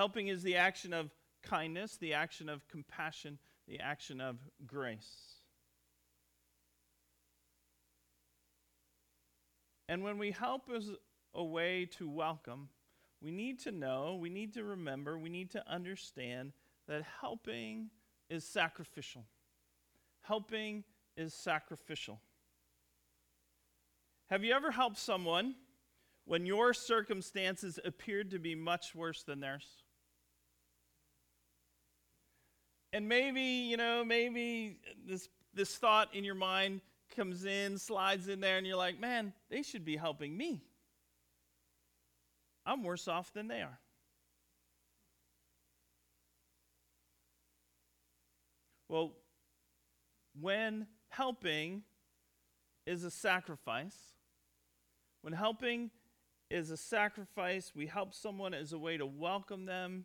Helping is the action of kindness, the action of compassion, the action of grace. And when we help as a way to welcome, we need to know, we need to remember, we need to understand that helping is sacrificial. Helping is sacrificial. Have you ever helped someone when your circumstances appeared to be much worse than theirs? And maybe, you know, maybe this, this thought in your mind comes in, slides in there, and you're like, man, they should be helping me. I'm worse off than they are. Well, when helping is a sacrifice, when helping is a sacrifice, we help someone as a way to welcome them,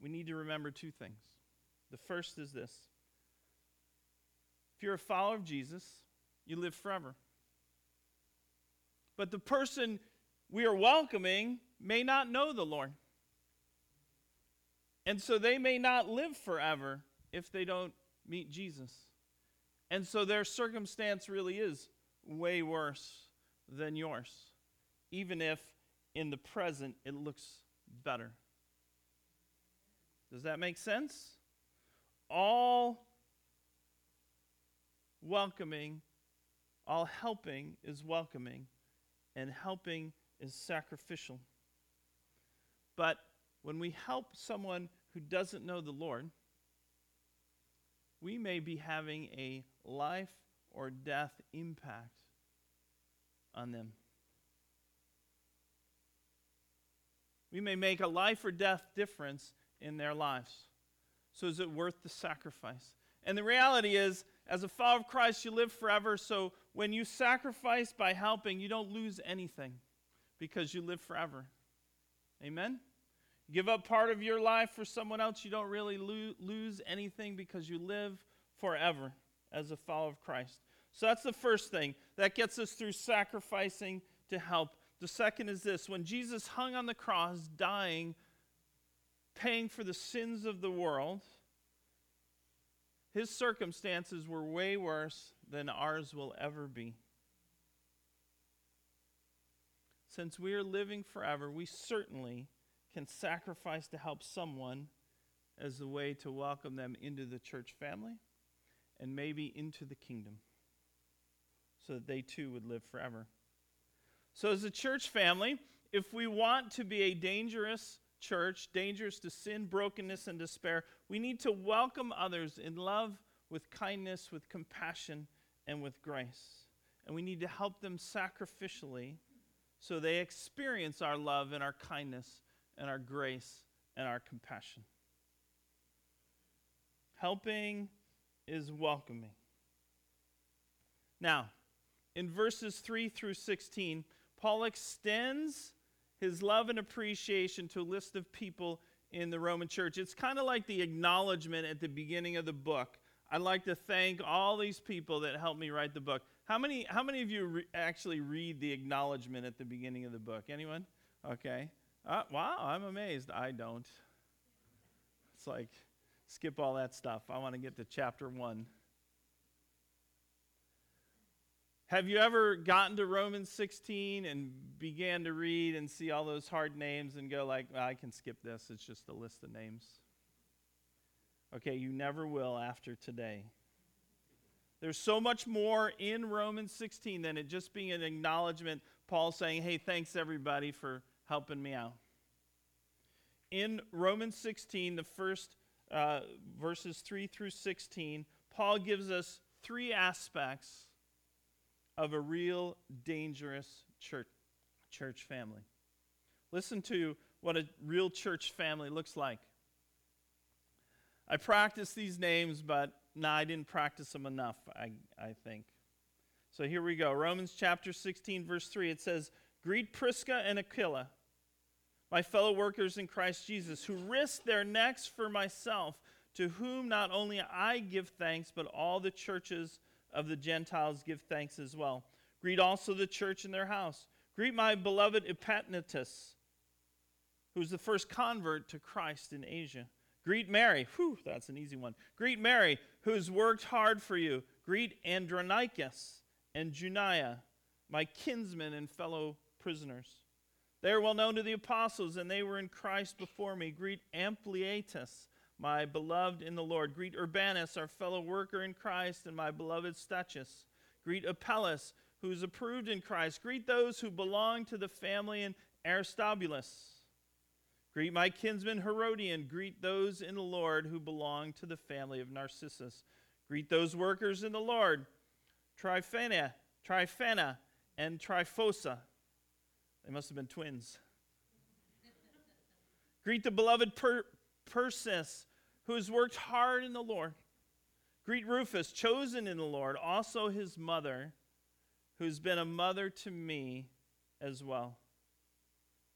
we need to remember two things. The first is this if you're a follower of Jesus, you live forever. But the person we are welcoming may not know the Lord. And so they may not live forever if they don't meet Jesus. And so their circumstance really is way worse than yours, even if in the present it looks better. Does that make sense? All welcoming, all helping is welcoming, and helping is sacrificial. But when we help someone who doesn't know the Lord, we may be having a life or death impact on them. We may make a life or death difference in their lives. So, is it worth the sacrifice? And the reality is, as a follower of Christ, you live forever. So, when you sacrifice by helping, you don't lose anything because you live forever. Amen? You give up part of your life for someone else, you don't really lo- lose anything because you live forever as a follower of Christ. So that's the first thing. That gets us through sacrificing to help. The second is this when Jesus hung on the cross, dying, paying for the sins of the world, his circumstances were way worse than ours will ever be. Since we are living forever, we certainly can sacrifice to help someone as a way to welcome them into the church family and maybe into the kingdom so that they too would live forever. So, as a church family, if we want to be a dangerous church, dangers to sin, brokenness, and despair, we need to welcome others in love, with kindness, with compassion, and with grace. And we need to help them sacrificially so they experience our love and our kindness and our grace and our compassion. Helping is welcoming. Now, in verses 3 through 16, Paul extends his love and appreciation to a list of people in the Roman church. It's kind of like the acknowledgement at the beginning of the book. I'd like to thank all these people that helped me write the book. How many, how many of you re- actually read the acknowledgement at the beginning of the book? Anyone? Okay. Uh, wow, I'm amazed. I don't. It's like, skip all that stuff. I want to get to chapter one. Have you ever gotten to Romans 16 and began to read and see all those hard names and go like, well, I can skip this. It's just a list of names. Okay, you never will after today. There's so much more in Romans 16 than it just being an acknowledgement. Paul saying, hey, thanks everybody for helping me out. In Romans 16, the first uh, verses 3 through 16, Paul gives us three aspects of a real dangerous church, church family. Listen to what a real church family looks like. I practice these names, but no, I didn't practice them enough, I, I think. So here we go. Romans chapter 16, verse 3. It says, Greet Prisca and Aquila, my fellow workers in Christ Jesus, who risked their necks for myself, to whom not only I give thanks, but all the churches of the Gentiles give thanks as well. Greet also the church in their house. Greet my beloved Epaphras, who's the first convert to Christ in Asia. Greet Mary. Whew, that's an easy one. Greet Mary, who's worked hard for you. Greet Andronicus and Junia, my kinsmen and fellow prisoners. They are well known to the apostles, and they were in Christ before me. Greet Ampliatus, my beloved in the Lord. Greet Urbanus, our fellow worker in Christ, and my beloved Stachys. Greet Apelles, who is approved in Christ. Greet those who belong to the family in Aristobulus. Greet my kinsman Herodion. Greet those in the Lord who belong to the family of Narcissus. Greet those workers in the Lord, Tryphena, Tryphena, and Tryphosa. They must have been twins. Greet the beloved per- Persis, who has worked hard in the Lord. Greet Rufus, chosen in the Lord, also his mother, who's been a mother to me as well.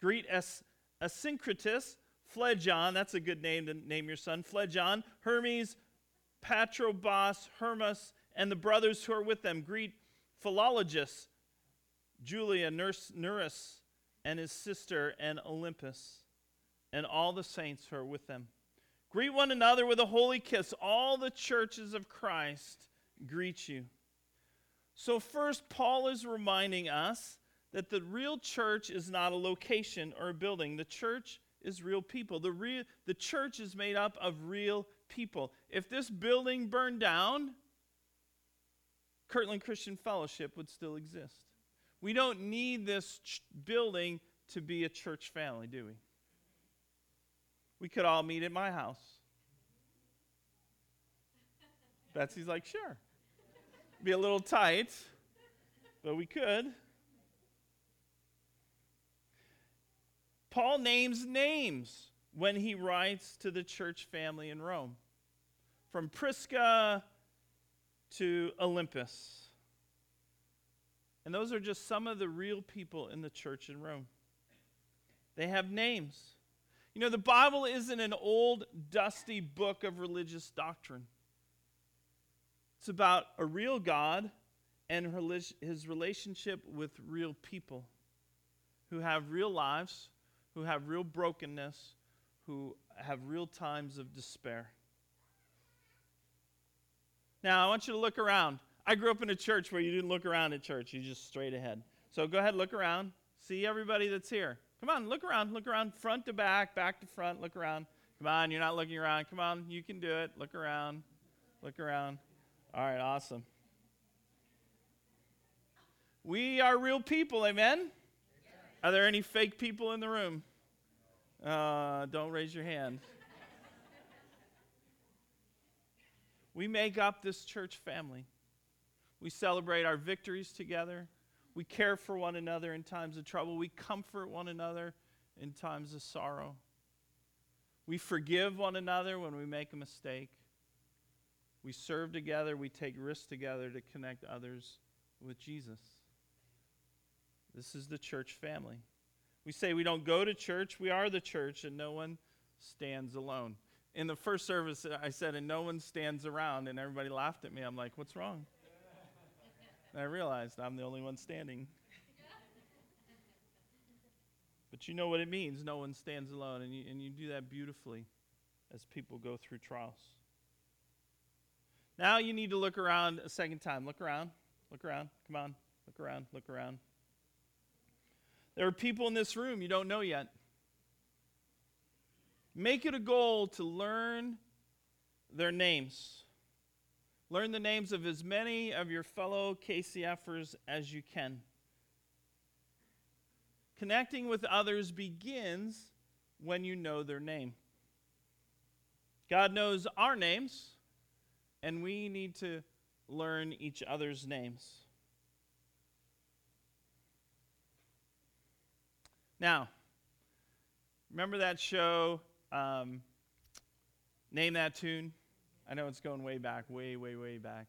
Greet As- Asyncritus, Phlegon, that's a good name to name your son, Phlegon, Hermes, Patrobas, Hermas, and the brothers who are with them. Greet Philologus, Julia, Nereus, and his sister, and Olympas, and all the saints who are with them. Greet one another with a holy kiss. All the churches of Christ greet you. So, first, Paul is reminding us that the real church is not a location or a building. The church is real people. The, real, the church is made up of real people. If this building burned down, Kirtland Christian Fellowship would still exist. We don't need this ch- building to be a church family, do we? We could all meet at my house. Betsy's like, sure. Be a little tight, but we could. Paul names names when he writes to the church family in Rome, from Prisca to Olympas. And those are just some of the real people in the church in Rome. They have names. You know, the Bible isn't an old, dusty book of religious doctrine. It's about a real God and his relationship with real people who have real lives, who have real brokenness, who have real times of despair. Now, I want you to look around. I grew up in a church where you didn't look around at church, you just straight ahead. So go ahead, look around, see everybody that's here. Come on, look around, look around, front to back, back to front, look around. Come on, you're not looking around. Come on, you can do it. Look around, look around. All right, awesome. We are real people, amen? Are there any fake people in the room? Uh, don't raise your hand. we make up this church family. We celebrate our victories together. We care for one another in times of trouble. We comfort one another in times of sorrow. We forgive one another when we make a mistake. We serve together. We take risks together to connect others with Jesus. This is the church family. We say we don't go to church, we are the church, and no one stands alone. In the first service, I said, and no one stands around, and everybody laughed at me. I'm like, what's wrong? And I realized I'm the only one standing. But you know what it means no one stands alone, and you, and you do that beautifully as people go through trials. Now you need to look around a second time. Look around. Look around. Come on. Look around. Look around. There are people in this room you don't know yet. Make it a goal to learn their names. Learn the names of as many of your fellow KCFers as you can. Connecting with others begins when you know their name. God knows our names, and we need to learn each other's names. Now, remember that show, um, Name That Tune? I know it's going way back, way, way, way back,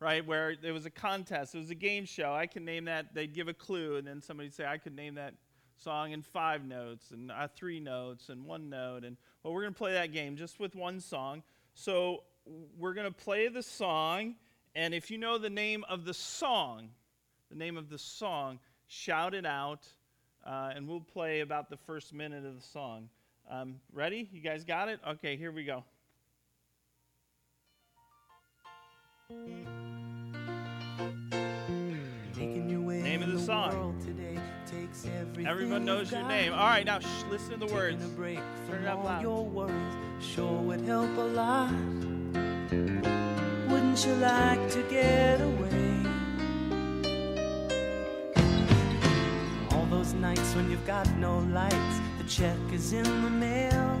right? Where there was a contest, it was a game show. I can name that, they'd give a clue, and then somebody'd say, I could name that song in five notes, and uh, three notes, and one note. And well, we're going to play that game just with one song. So we're going to play the song, and if you know the name of the song, the name of the song, shout it out uh, and we'll play about the first minute of the song. Um, ready? You guys got it? Okay, here we go. Name of the song. Everyone knows your name. All right, now shh, listen to the words. Turn it up loud. Your worries sure would help a lot. Wouldn't you like to get away? All those nights when you've got no lights, the check is in the mail,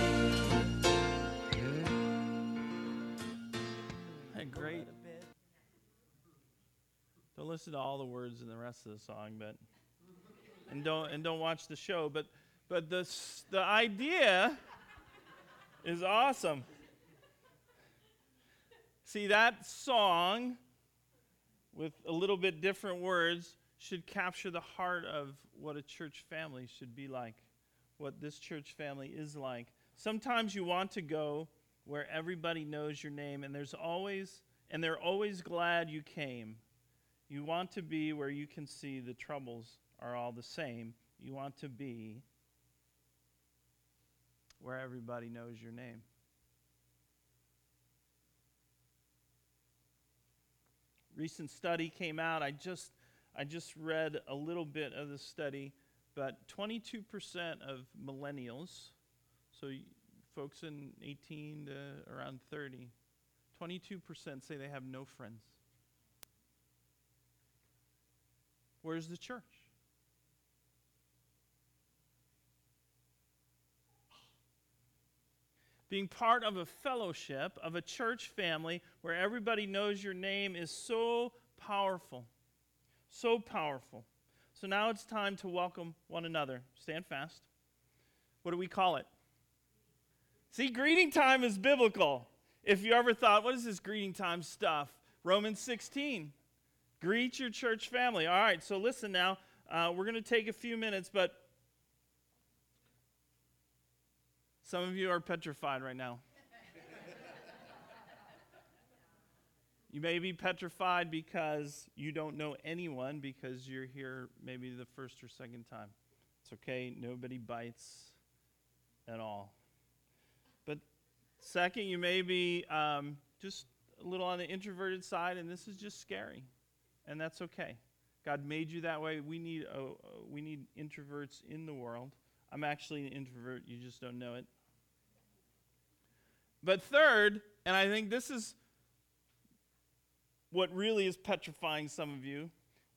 Listen to all the words in the rest of the song, but and don't and don't watch the show. But but the the idea is awesome. See that song with a little bit different words should capture the heart of what a church family should be like, what this church family is like. Sometimes you want to go where everybody knows your name and there's always and they're always glad you came. You want to be where you can see the troubles are all the same. You want to be where everybody knows your name. Recent study came out. I just I just read a little bit of the study, but 22% of millennials, so folks in 18 to around 30, 22% say they have no friends. Where's the church? Being part of a fellowship, of a church family where everybody knows your name is so powerful. So powerful. So now it's time to welcome one another. Stand fast. What do we call it? See, greeting time is biblical. If you ever thought, what is this greeting time stuff? Romans 16. Greet your church family. All right, so listen now. Uh, we're going to take a few minutes, but some of you are petrified right now. you may be petrified because you don't know anyone because you're here maybe the first or second time. It's okay, nobody bites at all. But second, you may be um, just a little on the introverted side, and this is just scary and that's okay. God made you that way. We need uh, uh, we need introverts in the world. I'm actually an introvert. You just don't know it. But third, and I think this is what really is petrifying some of you,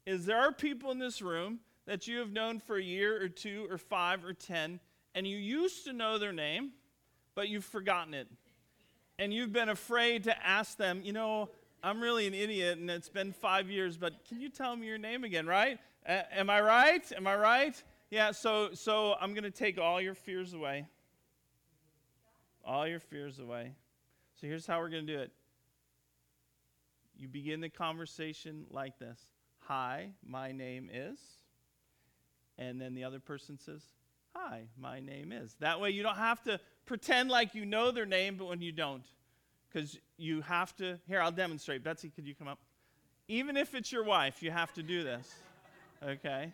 is there are people in this room that you have known for a year or two or five or ten, and you used to know their name, but you've forgotten it. And you've been afraid to ask them, you know, I'm really an idiot and it's been five years, but can you tell me your name again, right? Uh, am I right? Am I right? Yeah, so, so I'm going to take all your fears away. All your fears away. So here's how we're going to do it. You begin the conversation like this Hi, my name is. And then the other person says, Hi, my name is. That way you don't have to pretend like you know their name, but when you don't because you have to. Here, I'll demonstrate. Betsy, could you come up? Even if it's your wife, you have to do this. Okay?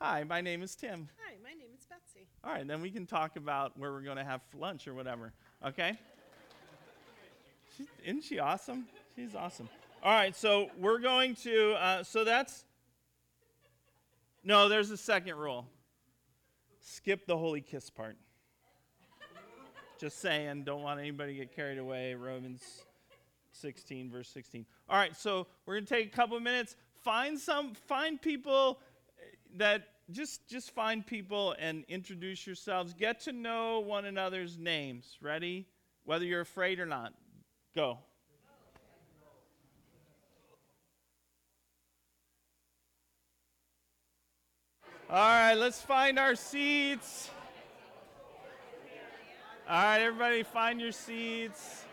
Hi, my name is Tim. Hi, my name is Betsy. All right, then we can talk about where we're going to have lunch or whatever. Okay? She, isn't she awesome? She's awesome. All right, so we're going to. Uh, so that's. No, there's a second rule. Skip the holy kiss part. Just saying, don't want anybody to get carried away. Romans 16, verse 16. All right, so we're gonna take a couple of minutes. Find some, find people eh, that just just find people and introduce yourselves. Get to know one another's names. Ready? Whether you're afraid or not. Go. All right, let's find our seats. All right, everybody, find your seats.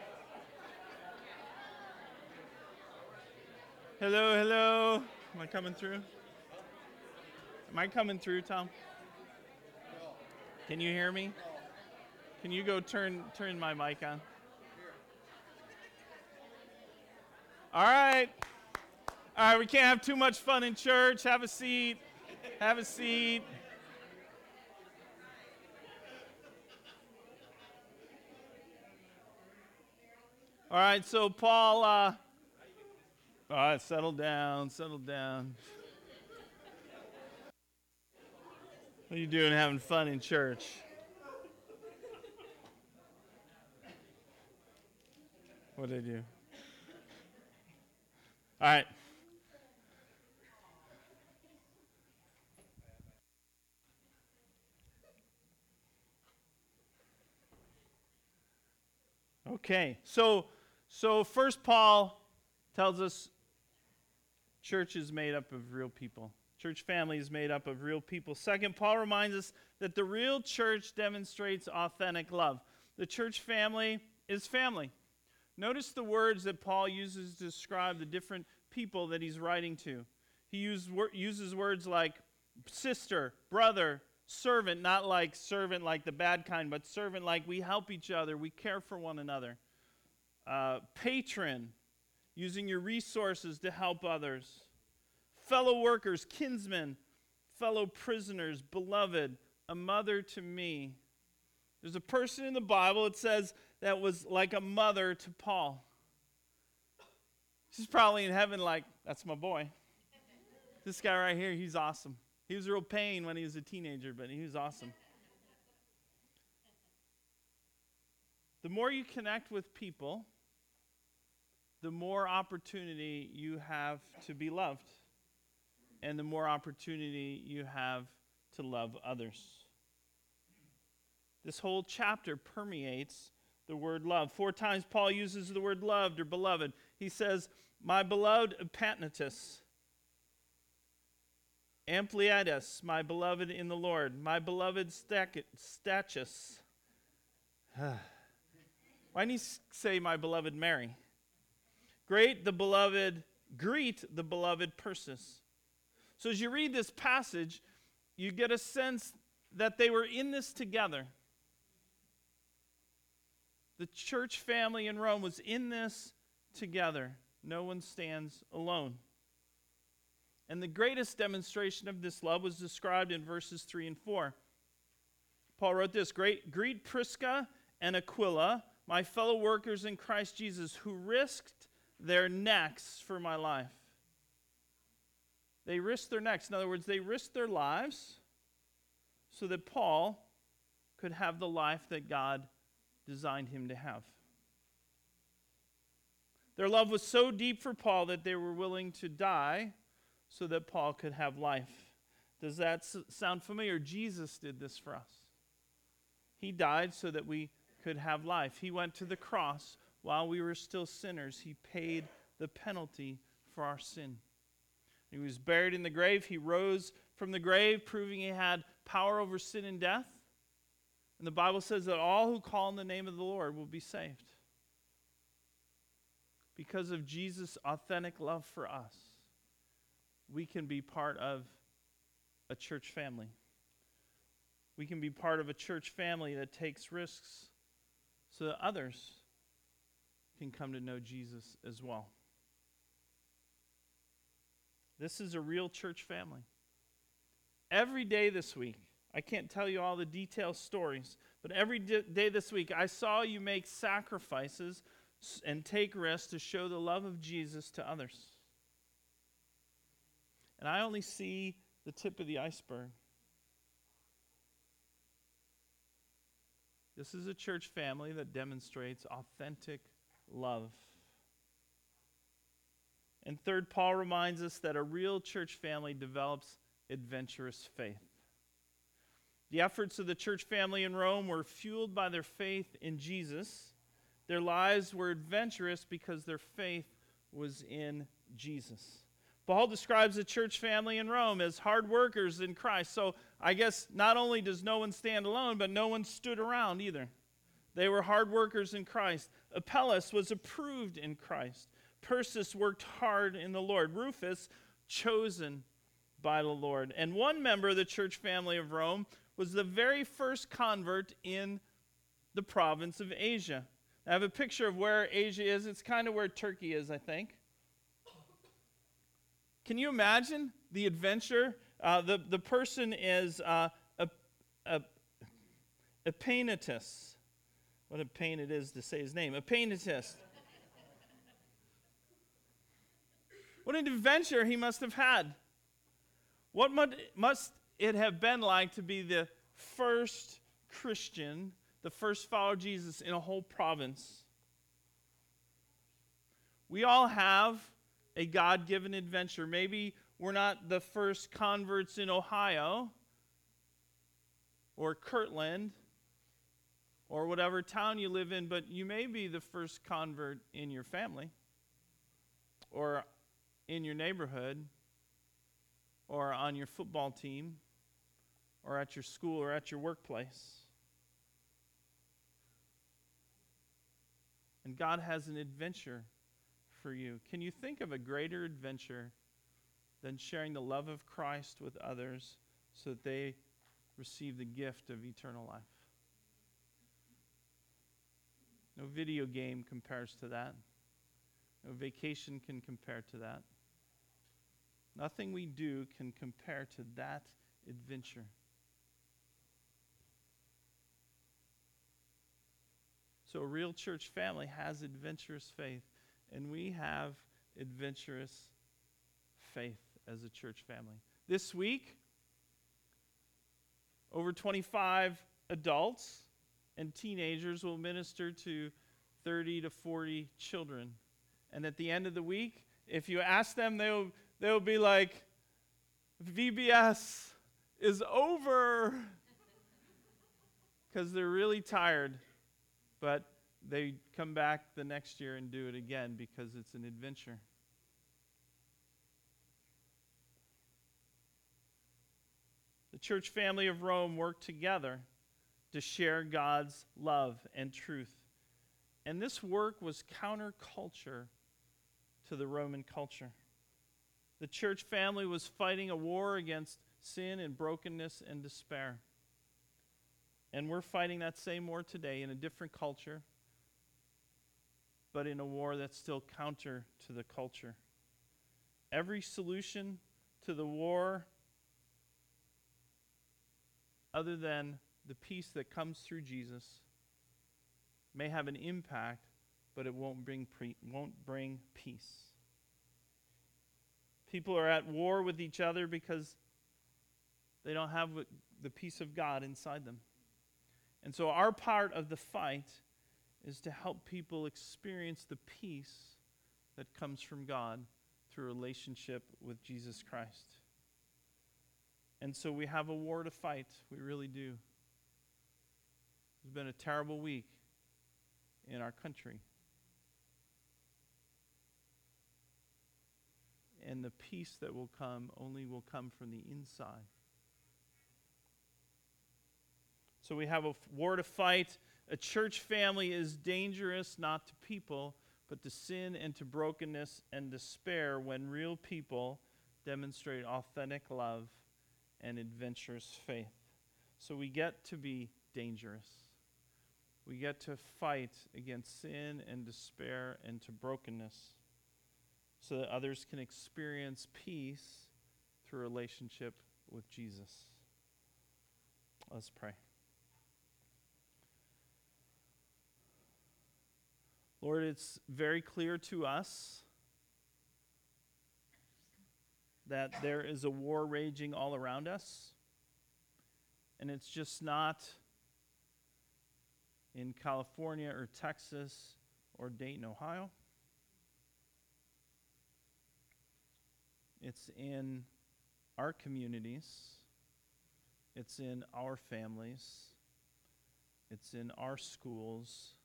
Hello, hello. Am I coming through? Am I coming through, Tom? Can you hear me? Can you go turn turn my mic on? All right. All right, we can't have too much fun in church. Have a seat. Have a seat. All right, so Paul, uh, all right, settle down, settle down. What are you doing having fun in church? What did you? All right. Okay, so so first Paul tells us church is made up of real people. Church family is made up of real people. Second, Paul reminds us that the real church demonstrates authentic love. The church family is family. Notice the words that Paul uses to describe the different people that he's writing to. He use, uses words like sister, brother, servant, not like servant like the bad kind, but servant like we help each other, we care for one another. Uh, patron, using your resources to help others. Fellow workers, kinsmen, fellow prisoners, beloved, a mother to me. There's a person in the Bible, it says, that was like a mother to Paul. She's probably in heaven, like, that's my boy. This guy right here, he's awesome. He was a real pain when he was a teenager, but he was awesome. The more you connect with people, the more opportunity you have to be loved, and the more opportunity you have to love others. This whole chapter permeates the word love. Four times Paul uses the word loved or beloved. He says, My beloved Epaenetus. Ampliatus, my beloved in the Lord, my beloved Stachys. Why didn't he say my beloved Mary? Great the beloved, greet the beloved Persis. So as you read this passage, you get a sense that they were in this together. The church family in Rome was in this together. No one stands alone. And the greatest demonstration of this love was described in verses 3 and 4. Paul wrote this Great, Greet Prisca and Aquila, my fellow workers in Christ Jesus, who risked their necks for my life. They risked their necks. In other words, they risked their lives so that Paul could have the life that God designed him to have. Their love was so deep for Paul that they were willing to die so that Paul could have life. Does that sound familiar? Jesus did this for us. He died so that we could have life. He went to the cross while we were still sinners. He paid the penalty for our sin. He was buried in the grave. He rose from the grave, proving he had power over sin and death. And the Bible says that all who call on the name of the Lord will be saved. Because of Jesus' authentic love for us, we can be part of a church family. We can be part of a church family that takes risks so that others can come to know Jesus as well. This is a real church family. Every day this week, I can't tell you all the detailed stories, but every day this week, I saw you make sacrifices and take risks to show the love of Jesus to others. And I only see the tip of the iceberg. This is a church family that demonstrates authentic love. And third, Paul reminds us that a real church family develops adventurous faith. The efforts of the church family in Rome were fueled by their faith in Jesus. Their lives were adventurous because their faith was in Jesus. Paul describes the church family in Rome as hard workers in Christ. So I guess not only does no one stand alone, but no one stood around either. They were hard workers in Christ. Apelles was approved in Christ. Persis worked hard in the Lord. Rufus, chosen by the Lord. And one member of the church family of Rome was the very first convert in the province of Asia. I have a picture of where Asia is. It's kind of where Turkey is, I think. Can you imagine the adventure? Uh, the, the person is uh, a, a, Epaenetus. What a pain it is to say his name. Epaenetus. what an adventure he must have had. What must it have been like to be the first Christian, the first follower of Jesus in a whole province? We all have a God given adventure. Maybe we're not the first converts in Ohio or Kirtland or whatever town you live in, but you may be the first convert in your family or in your neighborhood or on your football team or at your school or at your workplace. And God has an adventure for you. Can you think of a greater adventure than sharing the love of Christ with others so that they receive the gift of eternal life? No video game compares to that. No vacation can compare to that. Nothing we do can compare to that adventure. So, a real church family has adventurous faith, and we have adventurous faith as a church family. This week, over 25 adults and teenagers will minister to 30 to 40 children. And at the end of the week, if you ask them, they'll they'll be like, VBS is over. Because they're really tired. But they come back the next year and do it again because it's an adventure. The church family of Rome worked together to share God's love and truth. And this work was counterculture to the Roman culture. The church family was fighting a war against sin and brokenness and despair. And we're fighting that same war today in a different culture, but in a war that's still counter to the culture. Every solution to the war, other than the peace that comes through Jesus, may have an impact, but it won't bring, pre- won't bring peace. People are at war with each other because they don't have the peace of God inside them. And so, our part of the fight is to help people experience the peace that comes from God through relationship with Jesus Christ. And so, we have a war to fight. We really do. It's been a terrible week in our country. and the peace that will come only will come from the inside. So we have a war to fight. A church family is dangerous not to people, but to sin and to brokenness and despair when real people demonstrate authentic love and adventurous faith. So we get to be dangerous. We get to fight against sin and despair and to brokenness so that others can experience peace through relationship with Jesus. Let's pray. Lord, it's very clear to us that there is a war raging all around us. And it's just not in California or Texas or Dayton, Ohio. It's in our communities, it's in our families, it's in our schools,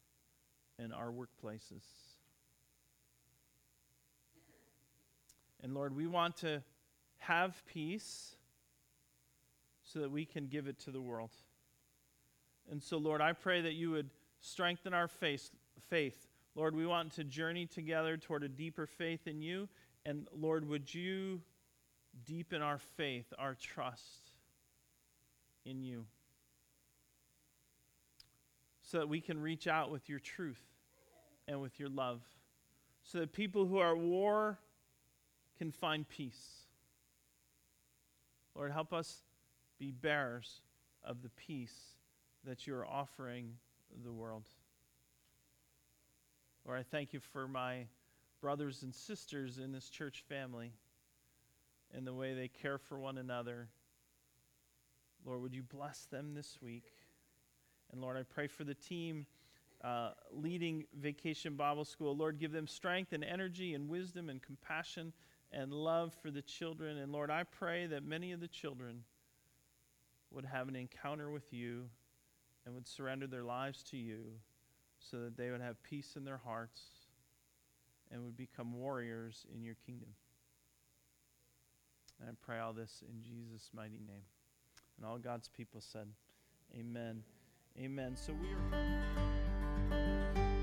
and our workplaces. And Lord, we want to have peace so that we can give it to the world. And so, Lord, I pray that you would strengthen our faith. faith. Lord, we want to journey together toward a deeper faith in you. And Lord, would you deepen our faith, our trust in you, so that we can reach out with your truth and with your love, so that people who are at war can find peace. Lord, help us be bearers of the peace that you are offering the world. Lord, I thank you for my brothers and sisters in this church family and the way they care for one another. Lord, would you bless them this week? And Lord, I pray for the team uh, leading Vacation Bible School. Lord, give them strength and energy and wisdom and compassion and love for the children. And Lord, I pray that many of the children would have an encounter with you and would surrender their lives to you so that they would have peace in their hearts and would become warriors in your kingdom. And I pray all this in Jesus' mighty name. And all God's people said, Amen. Amen. So we are.